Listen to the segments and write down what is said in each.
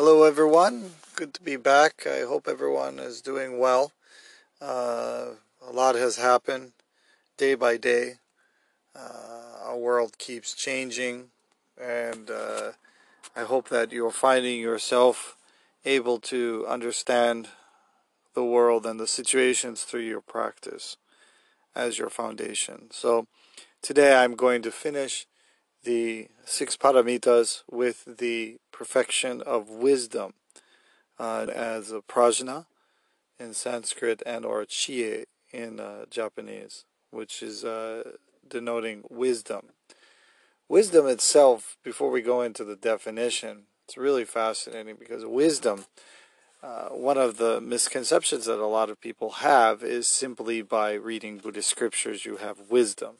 Hello, everyone. Good to be back. I hope everyone is doing well. Uh, a lot has happened day by day. Uh, our world keeps changing, and uh, I hope that you're finding yourself able to understand the world and the situations through your practice as your foundation. So, today I'm going to finish the six paramitas with the perfection of wisdom uh, as a prajna in Sanskrit and or chie in uh, Japanese, which is uh, denoting wisdom. Wisdom itself, before we go into the definition, it's really fascinating because wisdom, uh, one of the misconceptions that a lot of people have is simply by reading Buddhist scriptures you have wisdom.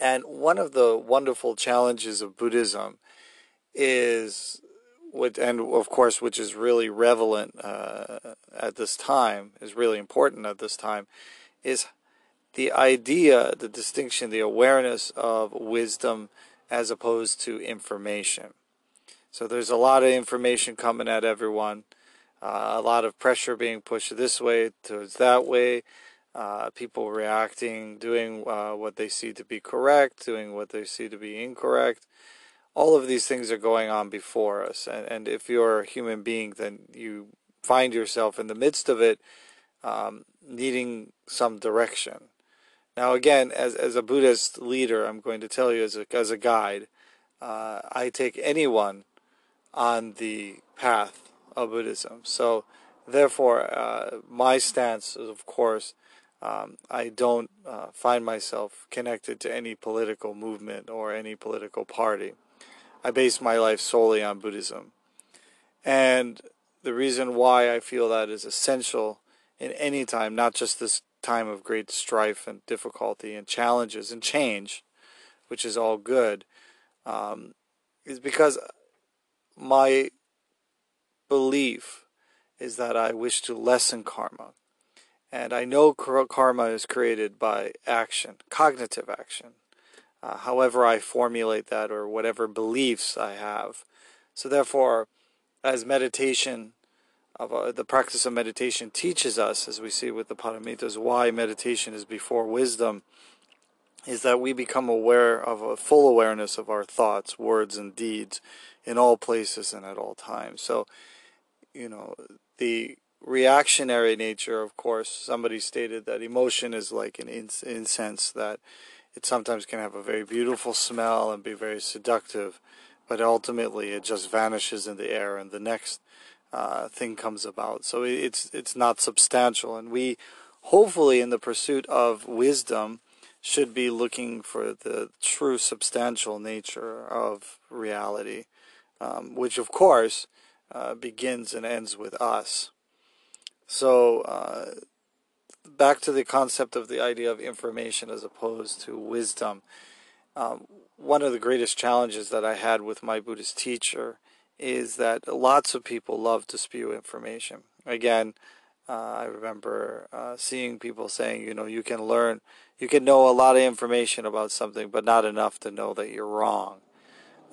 And one of the wonderful challenges of Buddhism is, and of course, which is really relevant uh, at this time, is really important at this time, is the idea, the distinction, the awareness of wisdom as opposed to information. So there's a lot of information coming at everyone, uh, a lot of pressure being pushed this way towards that way uh, people reacting, doing uh, what they see to be correct, doing what they see to be incorrect. All of these things are going on before us. And, and if you're a human being, then you find yourself in the midst of it um, needing some direction. Now, again, as, as a Buddhist leader, I'm going to tell you as a, as a guide, uh, I take anyone on the path of Buddhism. So, therefore, uh, my stance is, of course, um, I don't uh, find myself connected to any political movement or any political party. I base my life solely on Buddhism. And the reason why I feel that is essential in any time, not just this time of great strife and difficulty and challenges and change, which is all good, um, is because my belief is that I wish to lessen karma. And I know karma is created by action, cognitive action, uh, however I formulate that or whatever beliefs I have. So, therefore, as meditation, of uh, the practice of meditation teaches us, as we see with the paramitas, why meditation is before wisdom, is that we become aware of a full awareness of our thoughts, words, and deeds in all places and at all times. So, you know, the reactionary nature, of course, somebody stated that emotion is like an incense that it sometimes can have a very beautiful smell and be very seductive, but ultimately it just vanishes in the air and the next uh, thing comes about. So it's it's not substantial, and we hopefully in the pursuit of wisdom should be looking for the true substantial nature of reality, um, which of course uh, begins and ends with us. So, uh, back to the concept of the idea of information as opposed to wisdom. Um, one of the greatest challenges that I had with my Buddhist teacher is that lots of people love to spew information. Again, uh, I remember uh, seeing people saying, you know, you can learn, you can know a lot of information about something, but not enough to know that you're wrong.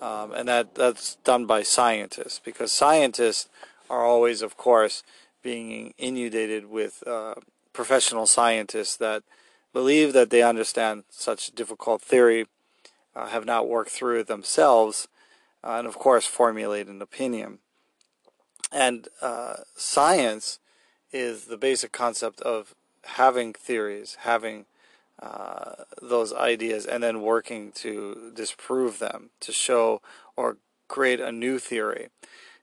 Um, and that that's done by scientists because scientists are always, of course, being inundated with uh, professional scientists that believe that they understand such difficult theory, uh, have not worked through it themselves, uh, and of course formulate an opinion. And uh, science is the basic concept of having theories, having uh, those ideas, and then working to disprove them, to show or create a new theory.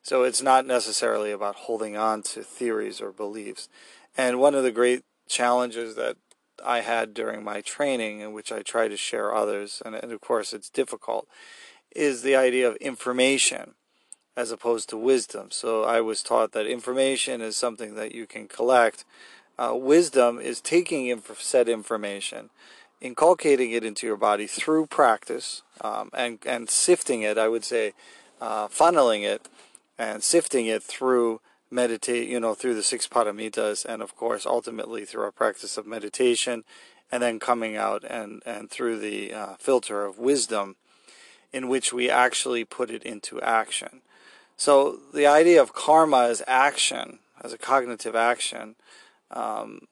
So it's not necessarily about holding on to theories or beliefs. And one of the great challenges that I had during my training, in which I try to share others, and, and of course it's difficult, is the idea of information as opposed to wisdom. So I was taught that information is something that you can collect. Uh, wisdom is taking inf- said information, inculcating it into your body through practice, um, and and sifting it. I would say, uh, funneling it and sifting it through meditate, you know, through the six paramitas, and of course, ultimately through our practice of meditation, and then coming out and and through the uh, filter of wisdom, in which we actually put it into action. So the idea of karma as action, as a cognitive action, um,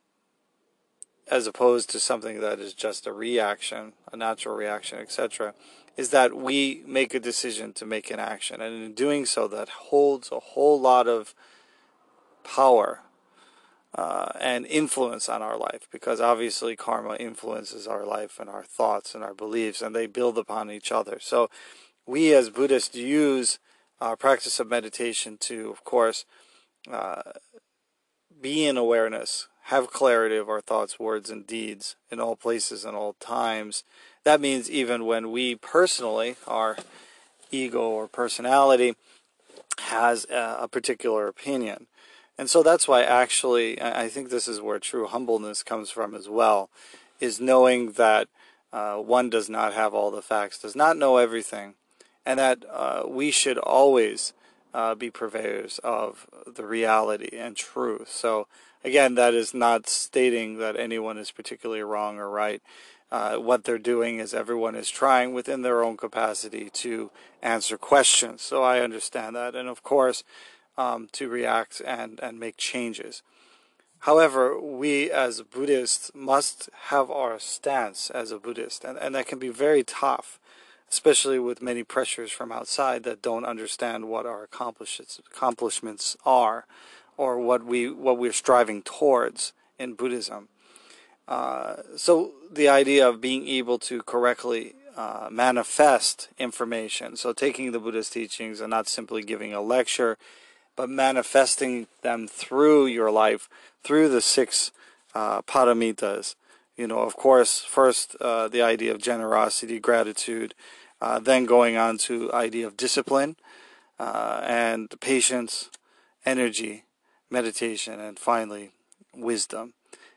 as opposed to something that is just a reaction, a natural reaction, etc., is that we make a decision to make an action. And in doing so, that holds a whole lot of power uh, and influence on our life because obviously karma influences our life and our thoughts and our beliefs and they build upon each other. So we as Buddhists use our practice of meditation to, of course, uh, be in awareness, have clarity of our thoughts, words, and deeds in all places and all times. That means even when we personally, our ego or personality, has a particular opinion. And so that's why actually, I think this is where true humbleness comes from as well, is knowing that uh, one does not have all the facts, does not know everything, and that uh, we should always uh, be purveyors of the reality and truth. So, again, that is not stating that anyone is particularly wrong or right. Uh, what they're doing is everyone is trying within their own capacity to answer questions. So I understand that. And of course, um, to react and, and make changes. However, we as Buddhists must have our stance as a Buddhist, and, and that can be very tough especially with many pressures from outside that don't understand what our accomplishments are or what we what we're striving towards in Buddhism. Uh, so the idea of being able to correctly uh, manifest information, so taking the Buddhist teachings and not simply giving a lecture, but manifesting them through your life, through the six uh, paramitas. You know, of course, first uh, the idea of generosity, gratitude, uh, then going on to idea of discipline uh, and patience, energy, meditation, and finally wisdom.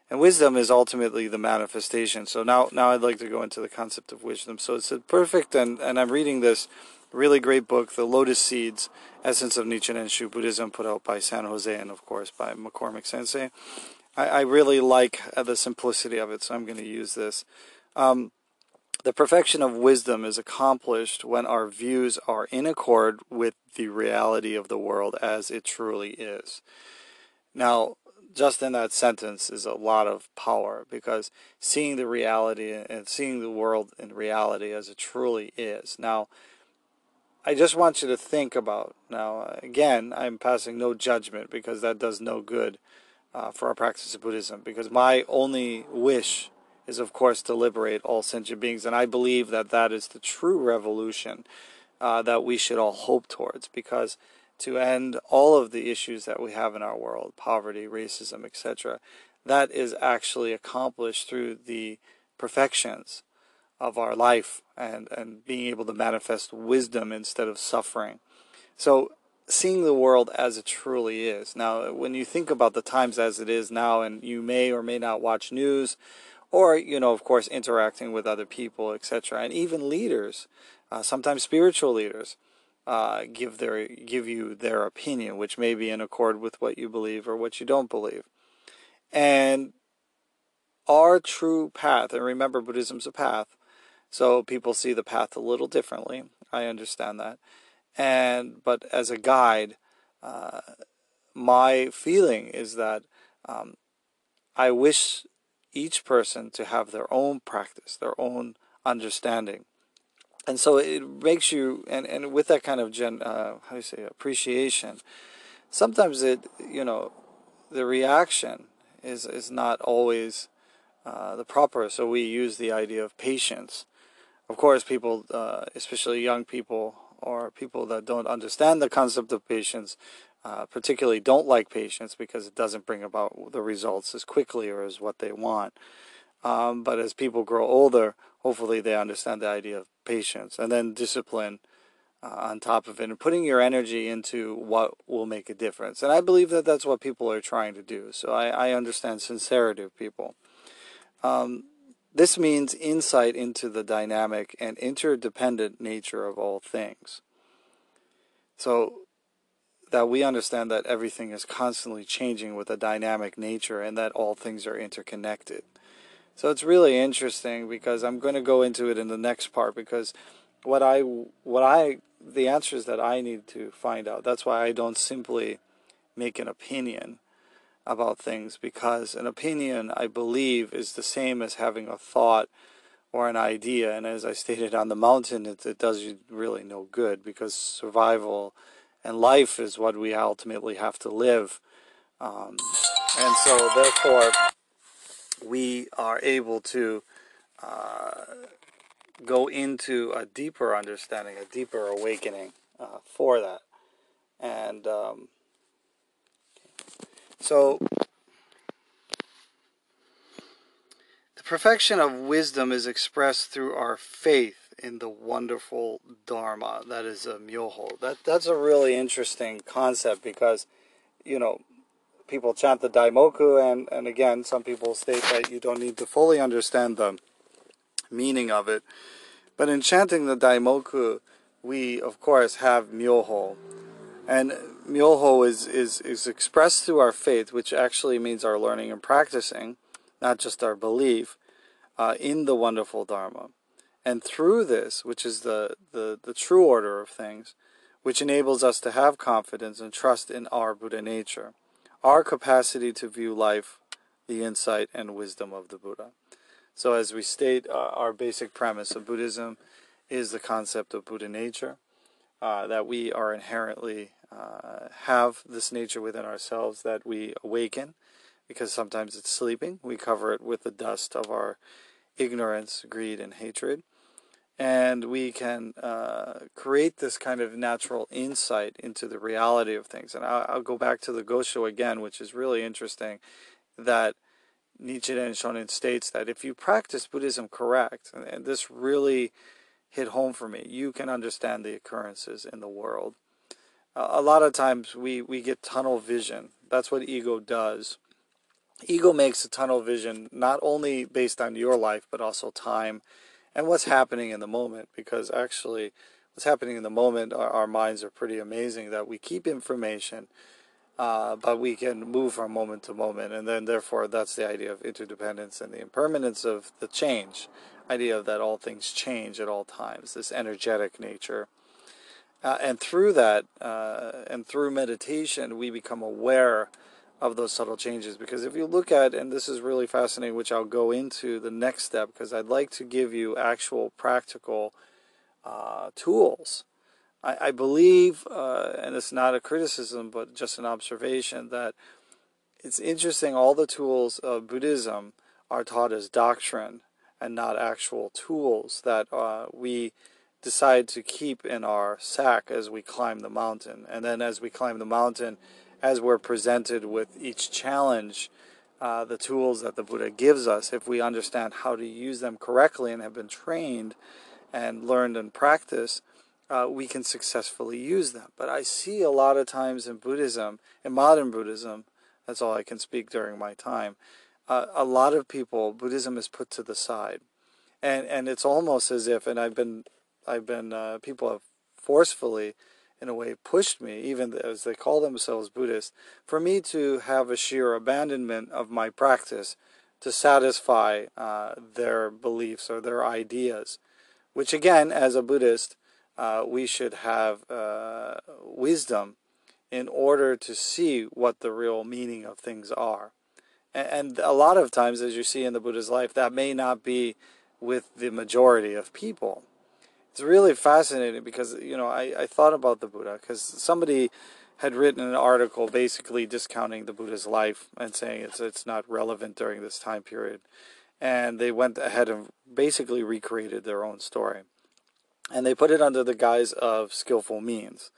And wisdom is ultimately the manifestation. So now, now I'd like to go into the concept of wisdom. So it's a perfect, and, and I'm reading this really great book, The Lotus Seeds, Essence of Nichiren Shu Buddhism, put out by San Jose and, of course, by McCormick Sensei. I, I really like uh, the simplicity of it, so I'm going to use this. Um, the perfection of wisdom is accomplished when our views are in accord with the reality of the world as it truly is. Now, just in that sentence is a lot of power because seeing the reality and seeing the world in reality as it truly is. Now, I just want you to think about now, again, I'm passing no judgment because that does no good uh, for our practice of Buddhism because my only wish is, of course, to liberate all sentient beings. And I believe that that is the true revolution uh, that we should all hope towards because to end all of the issues that we have in our world poverty, racism, etc. that is actually accomplished through the perfections of our life and, and being able to manifest wisdom instead of suffering. So, seeing the world as it truly is. Now, when you think about the times as it is now, and you may or may not watch news, or you know of course interacting with other people etc and even leaders uh, sometimes spiritual leaders uh, give their give you their opinion which may be in accord with what you believe or what you don't believe. And our true path and remember buddhism's a path so people see the path a little differently. I understand that. And but as a guide uh, my feeling is that um, i wish each person to have their own practice, their own understanding. And so it makes you, and, and with that kind of gen, uh, how do you say, appreciation, sometimes it, you know, the reaction is, is not always uh, the proper. So we use the idea of patience. Of course, people, uh, especially young people or people that don't understand the concept of patience, uh, particularly don't like patience because it doesn't bring about the results as quickly or as what they want. Um, but as people grow older, hopefully they understand the idea of patience and then discipline uh, on top of it and putting your energy into what will make a difference. And I believe that that's what people are trying to do. So I, I understand sincerity of people. Um, this means insight into the dynamic and interdependent nature of all things. So that we understand that everything is constantly changing with a dynamic nature and that all things are interconnected. So it's really interesting because I'm going to go into it in the next part because what I what I the answers that I need to find out. That's why I don't simply make an opinion about things because an opinion, I believe, is the same as having a thought or an idea. And as I stated on the mountain, it, it does you really no good because survival and life is what we ultimately have to live. Um, and so, therefore, we are able to uh, go into a deeper understanding, a deeper awakening uh, for that. And um, so, the perfection of wisdom is expressed through our faith in the wonderful Dharma that is a myoho. That that's a really interesting concept because, you know, people chant the Daimoku, and and again, some people state that you don't need to fully understand the meaning of it, but in chanting the Daimoku, we of course have myoho, and myoho is is is expressed through our faith, which actually means our learning and practicing, not just our belief, uh, in the wonderful Dharma. And through this, which is the, the, the true order of things, which enables us to have confidence and trust in our Buddha nature, our capacity to view life, the insight and wisdom of the Buddha. So, as we state, uh, our basic premise of Buddhism is the concept of Buddha nature, uh, that we are inherently uh, have this nature within ourselves that we awaken, because sometimes it's sleeping. We cover it with the dust of our ignorance, greed, and hatred and we can uh, create this kind of natural insight into the reality of things. And I'll, I'll, go back to the Gosho again, which is really interesting, that Nichiren Shonin states that if you practice Buddhism correct, and, this really hit home for me, you can understand the occurrences in the world. Uh, a lot of times we, we get tunnel vision. That's what ego does. Ego makes a tunnel vision not only based on your life, but also time and what's happening in the moment because actually what's happening in the moment our, our minds are pretty amazing that we keep information uh, but we can move from moment to moment. And then therefore that's the idea of interdependence and the impermanence of the change idea of that all things change at all times this energetic nature. Uh, and through that uh, and through meditation we become aware of those subtle changes. Because if you look at, and this is really fascinating, which I'll go into the next step, because I'd like to give you actual practical uh, tools. I, I believe, uh, and it's not a criticism, but just an observation, that it's interesting all the tools of Buddhism are taught as doctrine and not actual tools that uh, we decide to keep in our sack as we climb the mountain. And then as we climb the mountain, as we're presented with each challenge, uh, the tools that the Buddha gives us, if we understand how to use them correctly and have been trained and learned and practiced, uh, we can successfully use them. But I see a lot of times in Buddhism, in modern Buddhism, that's all I can speak during my time. Uh, a lot of people, Buddhism is put to the side, and and it's almost as if, and I've been, I've been, uh, people have forcefully in a way, pushed me, even as they call themselves Buddhists, for me to have a sheer abandonment of my practice to satisfy uh, their beliefs or their ideas. Which, again, as a Buddhist, uh, we should have uh, wisdom in order to see what the real meaning of things are. And, and a lot of times, as you see in the Buddha's life, that may not be with the majority of people it's really fascinating because you know I, I thought about the Buddha because somebody had written an article basically discounting the Buddha's life and saying it's it's not relevant during this time period, and they went ahead and basically recreated their own story, and they put it under the guise of skillful means.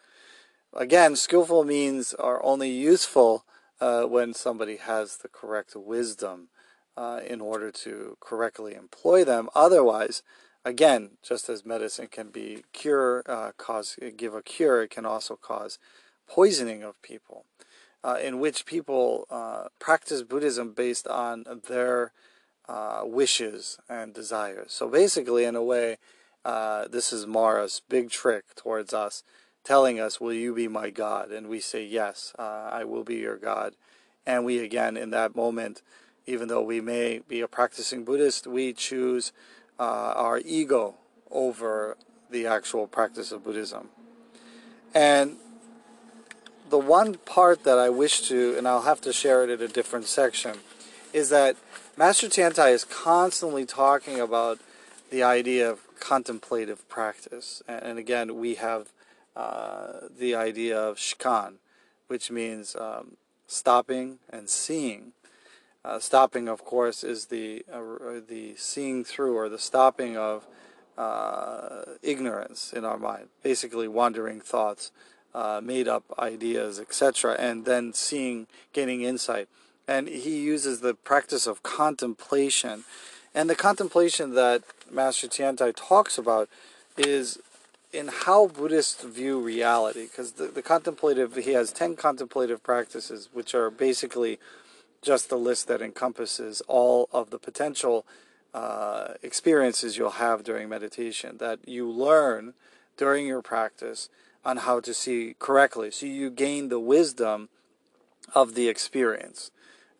Again, skillful means are only useful uh, when somebody has the correct wisdom uh, in order to correctly employ them. Otherwise, again, just as medicine can be cure, uh, cause give a cure, it can also cause poisoning of people, uh, in which people uh, practice Buddhism based on their uh, wishes and desires. So basically, in a way, uh, this is Mara's big trick towards us, telling us, "Will you be my God?" And we say, "Yes, uh, I will be your God." And we again, in that moment, even though we may be a practicing Buddhist, we choose uh, our ego over the actual practice of Buddhism. And the one part that I wish to, and I'll have to share it in a different section, is that Master Tiantai is constantly talking about the idea of contemplative practice. And again, we have uh, the idea of shikan, which means um, stopping and seeing. Uh, stopping, of course, is the uh, the seeing through or the stopping of uh, ignorance in our mind, basically wandering thoughts, uh, made up ideas, etc., and then seeing, gaining insight. And he uses the practice of contemplation. And the contemplation that Master Tiantai talks about is in how Buddhists view reality. Because the, the contemplative, he has 10 contemplative practices, which are basically just the list that encompasses all of the potential uh, experiences you'll have during meditation that you learn during your practice on how to see correctly. So you gain the wisdom of the experience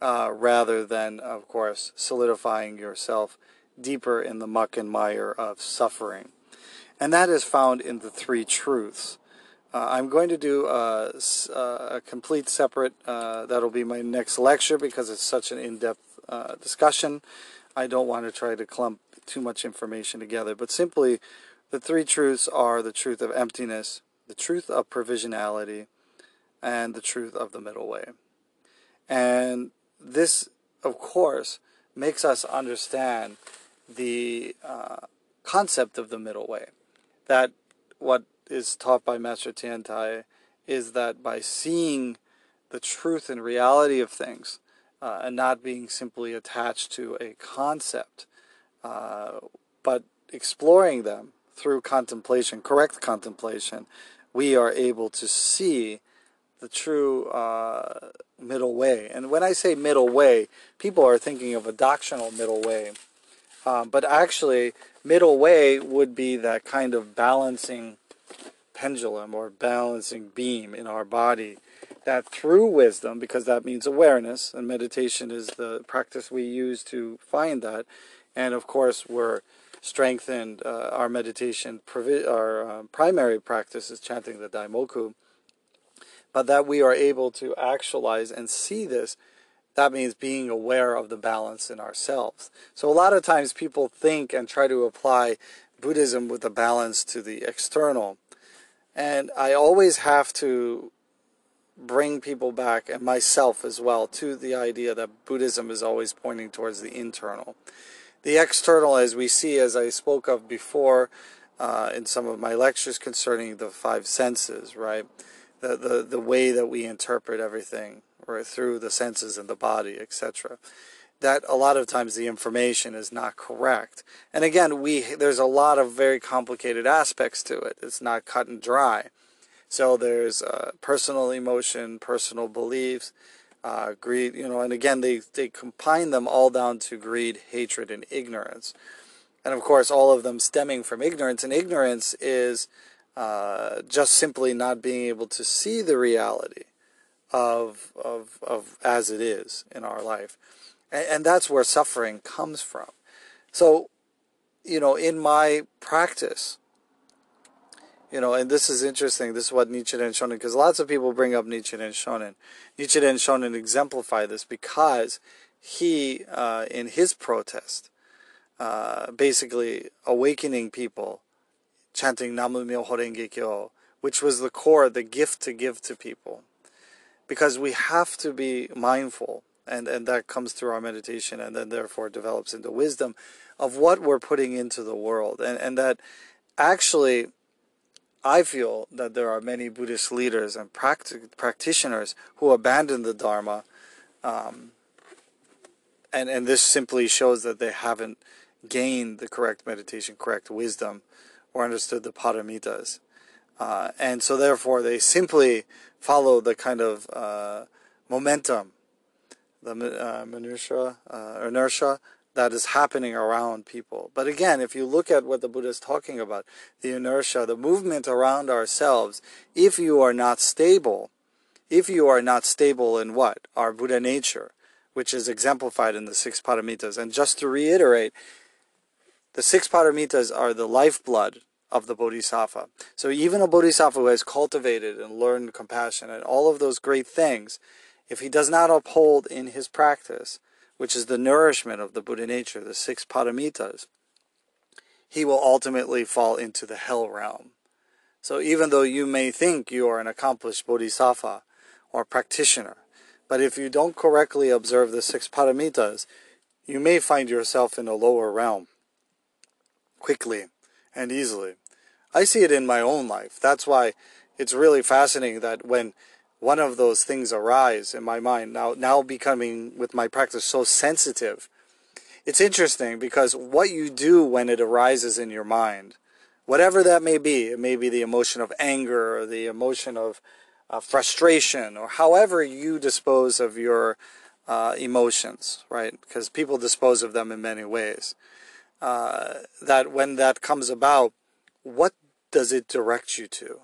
uh, rather than, of course, solidifying yourself deeper in the muck and mire of suffering. And that is found in the three truths. Uh, I'm going to do a, a complete separate, uh, that'll be my next lecture because it's such an in depth uh, discussion. I don't want to try to clump too much information together, but simply the three truths are the truth of emptiness, the truth of provisionality, and the truth of the middle way. And this, of course, makes us understand the uh, concept of the middle way. That what is taught by Master Tiantai is that by seeing the truth and reality of things, uh, and not being simply attached to a concept, uh, but exploring them through contemplation, correct contemplation, we are able to see the true uh, middle way. And when I say middle way, people are thinking of a doctrinal middle way. Um, but actually, middle way would be that kind of balancing pendulum or balancing beam in our body that through wisdom, because that means awareness, and meditation is the practice we use to find that. And of course, we're strengthened, uh, our meditation, our uh, primary practice is chanting the Daimoku, but that we are able to actualize and see this. That means being aware of the balance in ourselves. So, a lot of times people think and try to apply Buddhism with the balance to the external. And I always have to bring people back, and myself as well, to the idea that Buddhism is always pointing towards the internal. The external, as we see, as I spoke of before uh, in some of my lectures concerning the five senses, right? The, the, the way that we interpret everything, right, through the senses and the body, etc. That a lot of times the information is not correct. And again, we there's a lot of very complicated aspects to it. It's not cut and dry. So there's uh, personal emotion, personal beliefs, uh, greed, you know, and again, they, they combine them all down to greed, hatred, and ignorance. And of course, all of them stemming from ignorance. And ignorance is uh, just simply not being able to see the reality of, of, of as it is in our life. And, and that's where suffering comes from. So, you know, in my practice, you know, and this is interesting. This is what Nichiren Shonin, because lots of people bring up Nichiren Shonin. Nichiren Shonin exemplify this because he, uh, in his protest, uh, basically awakening people, chanting Namu Myoho Renge Kyo, which was the core, the gift to give to people. Because we have to be mindful, and, and that comes through our meditation, and then therefore develops into wisdom of what we're putting into the world. And, and that actually I feel that there are many Buddhist leaders and practic- practitioners who abandon the Dharma, um, and and this simply shows that they haven't gained the correct meditation, correct wisdom, or understood the paramitas, uh, and so therefore they simply follow the kind of uh, momentum, the uh, minutia, uh, inertia that is happening around people. But again, if you look at what the Buddha is talking about, the inertia, the movement around ourselves, if you are not stable, if you are not stable in what? Our Buddha nature, which is exemplified in the six paramitas. And just to reiterate, the six paramitas are the lifeblood of the bodhisattva. So even a bodhisattva who has cultivated and learned compassion and all of those great things, if he does not uphold in his practice, which is the nourishment of the Buddha nature, the six paramitas, he will ultimately fall into the hell realm. So even though you may think you are an accomplished bodhisattva or practitioner, but if you don't correctly observe the six paramitas, you may find yourself in a lower realm quickly and easily. I see it in my own life. That's why it's really fascinating that when one of those things arise in my mind, now now becoming with my practice so sensitive, it's interesting because what you do when it arises in your mind, whatever that may be, it may be the emotion of anger or the emotion of uh, frustration or however you dispose of your uh, emotions, right? Because people dispose of them in many ways. Uh, that when that comes about, what does it direct you to?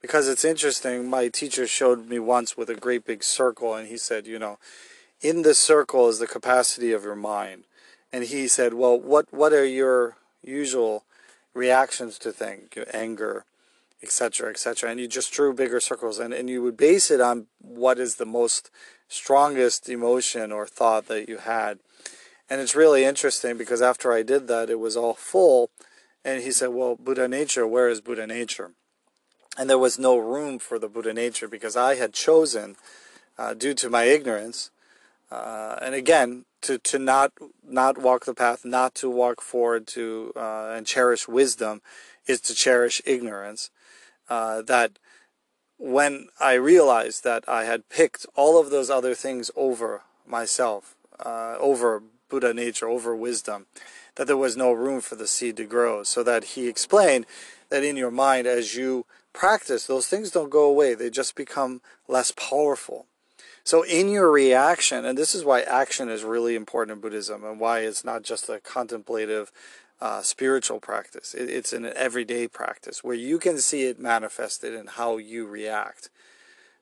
Because it's interesting, my teacher showed me once with a great big circle, and he said, you know, in this circle is the capacity of your mind. And he said, well, what, what are your usual reactions to things, your anger, etc., etc. And you just drew bigger circles, and, and you would base it on what is the most strongest emotion or thought that you had. And it's really interesting because after I did that, it was all full. And he said, Well, Buddha nature, where is Buddha nature? And there was no room for the Buddha nature because I had chosen, uh, due to my ignorance, uh, and again, to, to not not walk the path, not to walk forward to uh, and cherish wisdom, is to cherish ignorance. Uh, that when I realized that I had picked all of those other things over myself, uh, over Buddha nature, over wisdom, that there was no room for the seed to grow. So that he explained that in your mind, as you practice, those things don't go away, they just become less powerful. So, in your reaction, and this is why action is really important in Buddhism and why it's not just a contemplative uh, spiritual practice, it, it's an everyday practice where you can see it manifested in how you react.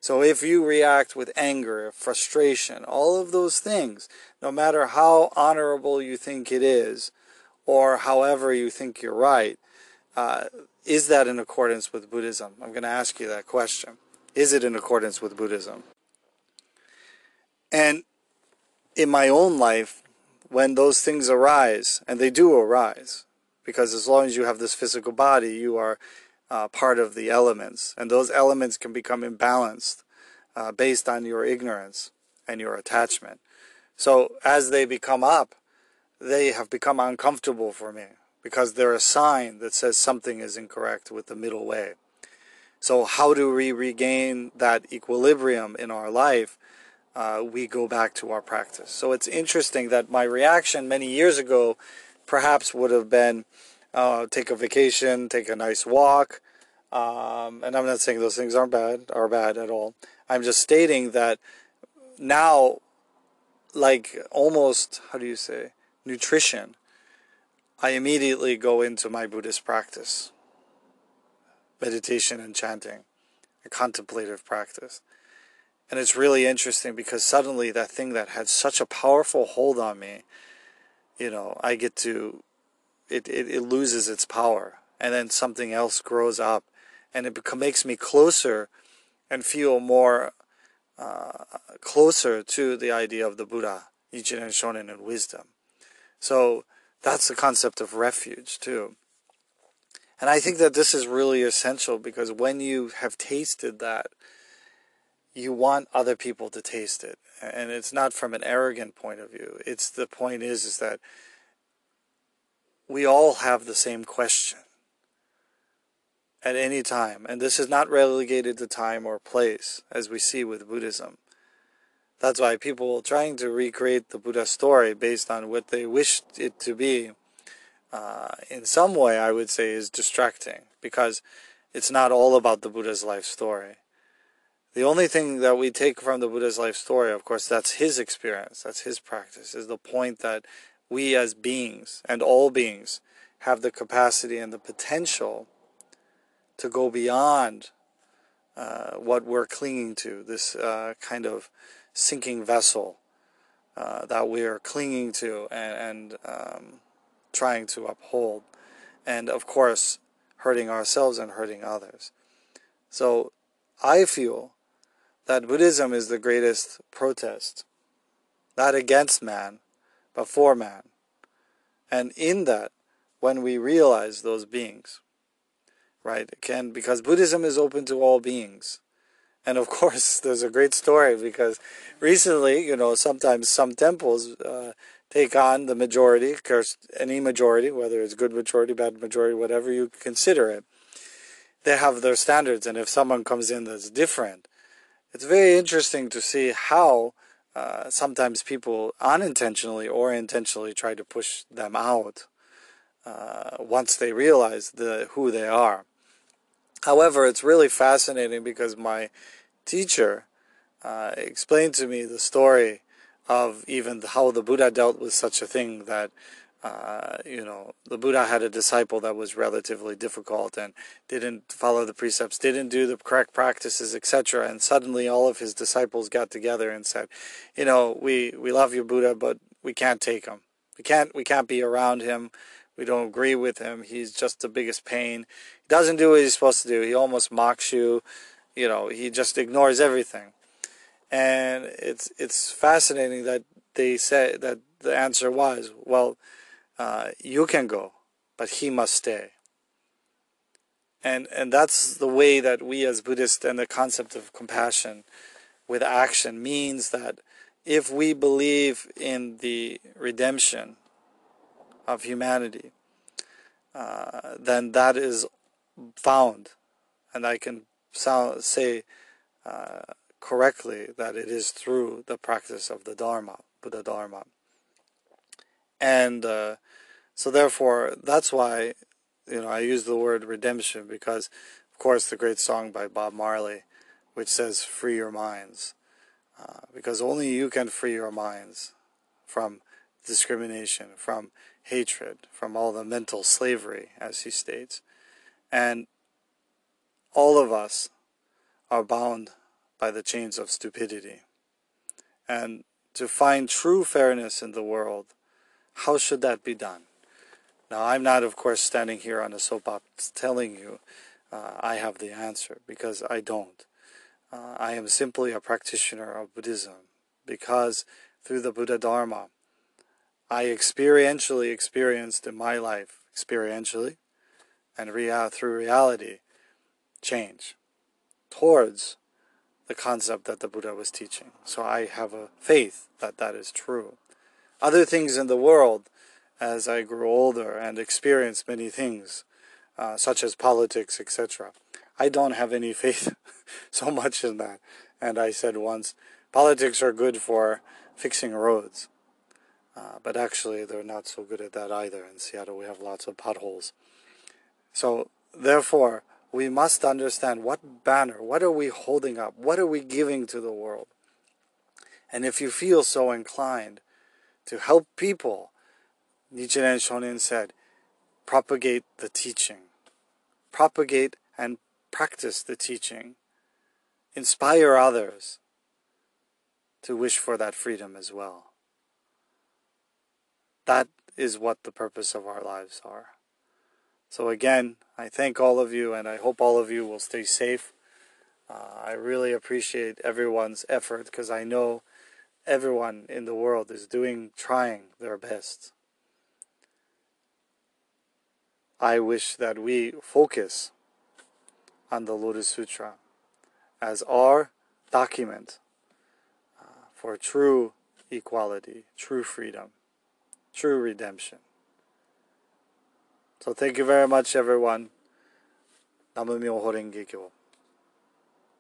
So if you react with anger, frustration, all of those things, no matter how honorable you think it is, or however you think you're right, uh, is that in accordance with Buddhism? I'm going to ask you that question. Is it in accordance with Buddhism? And in my own life, when those things arise, and they do arise, because as long as you have this physical body, you are uh, part of the elements, and those elements can become imbalanced uh, based on your ignorance and your attachment. So as they become up, they have become uncomfortable for me because they're a sign that says something is incorrect with the middle way. So how do we regain that equilibrium in our life? Uh, we go back to our practice. So it's interesting that my reaction many years ago perhaps would have been uh, take a vacation, take a nice walk. Um, and I'm not saying those things aren't bad, are bad at all. I'm just stating that now, like almost, how do you say, nutrition, I immediately go into my Buddhist practice meditation and chanting, a contemplative practice. And it's really interesting because suddenly that thing that had such a powerful hold on me, you know, I get to it, it, it loses its power and then something else grows up and it makes me closer and feel more uh, closer to the idea of the Buddha, Nichiren Shonin, and wisdom. So that's the concept of refuge too. And I think that this is really essential because when you have tasted that, you want other people to taste it. And it's not from an arrogant point of view. It's the point is is that we all have the same question at any time. And this is not relegated to time or place, as we see with Buddhism. That's why people trying to recreate the Buddha story based on what they wished it to be, uh, in some way, I would say, is distracting because it's not all about the Buddha's life story. The only thing that we take from the Buddha's life story, of course, that's his experience, that's his practice, is the point that we as beings and all beings have the capacity and the potential to go beyond uh, what we're clinging to, this uh, kind of sinking vessel uh, that we are clinging to and, and um, trying to uphold. And of course, hurting ourselves and hurting others. So I feel that Buddhism is the greatest protest, not against man, but for man. And in that, when we realize those beings, right, can because Buddhism is open to all beings. And of course, there's a great story because recently, you know, sometimes some temples uh, take on the majority, of course, any majority, whether it's good majority, bad majority, whatever you consider it. They have their standards, and if someone comes in that's different, it's very interesting to see how uh, sometimes people unintentionally or intentionally try to push them out uh, once they realize the who they are. However, it's really fascinating because my teacher uh, explained to me the story of even how the Buddha dealt with such a thing that uh, you know, the Buddha had a disciple that was relatively difficult and didn't follow the precepts, didn't do the correct practices, etc. And suddenly all of his disciples got together and said, you know, we, we love you, Buddha, but we can't take him. We can't, we can't be around him. We don't agree with him. He's just the biggest pain. Doesn't do what he's supposed to do. He almost mocks you. You know, he just ignores everything. And it's, it's fascinating that they say that the answer was, well, uh, you can go, but he must stay. And, and that's the way that we as Buddhists and the concept of compassion with action means that if we believe in the redemption of humanity, uh, then that is found. And I can sound, say uh, correctly that it is through the practice of the Dharma, Buddha Dharma. And uh, so therefore, that's why, you know, I use the word redemption because, of course, the great song by Bob Marley, which says, free your minds. Uh, because only you can free your minds from discrimination, from hatred, from all the mental slavery, as he states. And all of us are bound by the chains of stupidity. And to find true fairness in the world, how should that be done? Now, I'm not, of course, standing here on a soapbox telling you uh, I have the answer, because I don't. Uh, I am simply a practitioner of Buddhism, because through the Buddha Dharma, I experientially experienced in my life, experientially, and real, through reality, change towards the concept that the Buddha was teaching. So I have a faith that that is true. Other things in the world as I grew older and experienced many things, uh, such as politics, etc. I don't have any faith so much in that. And I said once, politics are good for fixing roads. Uh, but actually, they're not so good at that either. In Seattle, we have lots of potholes. So, therefore, we must understand what banner, what are we holding up, what are we giving to the world. And if you feel so inclined to help people Nichiren Shonin said, propagate the teaching. Propagate and practice the teaching. Inspire others to wish for that freedom as well. That is what the purpose of our lives are. So again, I thank all of you and I hope all of you will stay safe. Uh, I really appreciate everyone's effort because I know everyone in the world is doing, trying their best. I wish that we focus on the Lotus Sutra as our document uh, for true equality, true freedom, true redemption. So thank you very much everyone. Namu Myoho Renge Kyo.